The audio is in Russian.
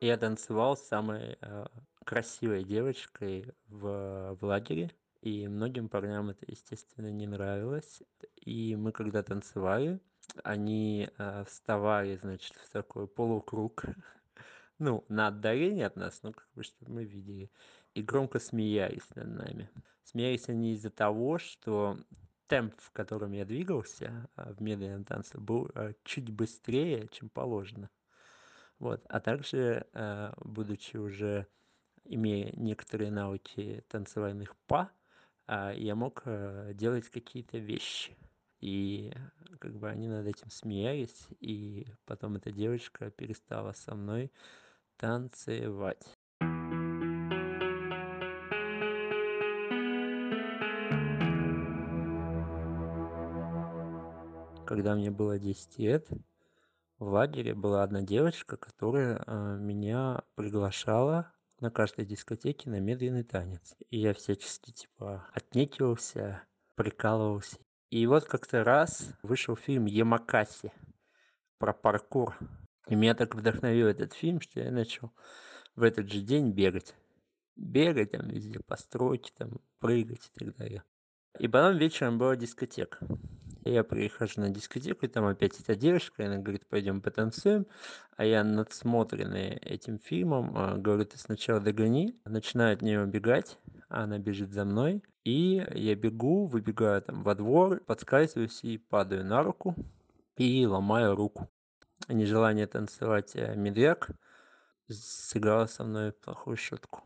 Я танцевал с самой, э, красивой девочкой в в лагере, и многим парням это, естественно, не нравилось. И мы когда танцевали, они, э, вставали, значит, в такой полукруг, ну, на отдалении от нас, ну, как бы, чтобы мы видели, и громко смеялись над нами. Смеялись они из-за того, что темп, в котором я двигался, э, в медленном танце, был, э, чуть быстрее, чем положено. Вот. А также, э, будучи уже имея некоторые навыки танцевальных па, а, я мог, э, делать какие-то вещи. И как бы они над этим смеялись, и потом эта девочка перестала со мной танцевать. Когда мне было 10 лет, в лагере была одна девочка, которая, а, меня приглашала на каждой дискотеке на медленный танец. И я всячески, типа, отнекивался, прикалывался. И вот как-то раз вышел фильм «Ямакаси» про паркур. И меня так вдохновил этот фильм, что я начал в этот же день бегать. Бегать там везде, постройки там, прыгать и так далее. И потом вечером была дискотека. Я прихожу на дискотеку, и там опять эта девушка, и она говорит, пойдем потанцуем. А я надсмотренный этим фильмом, а, говорю, ты сначала догони. Начинаю от нее убегать, она бежит за мной. И я бегу, выбегаю там во двор, подскальзываюсь и падаю на руку. И ломаю руку. Нежелание танцевать э, медвяк сыграло со мной плохую шутку.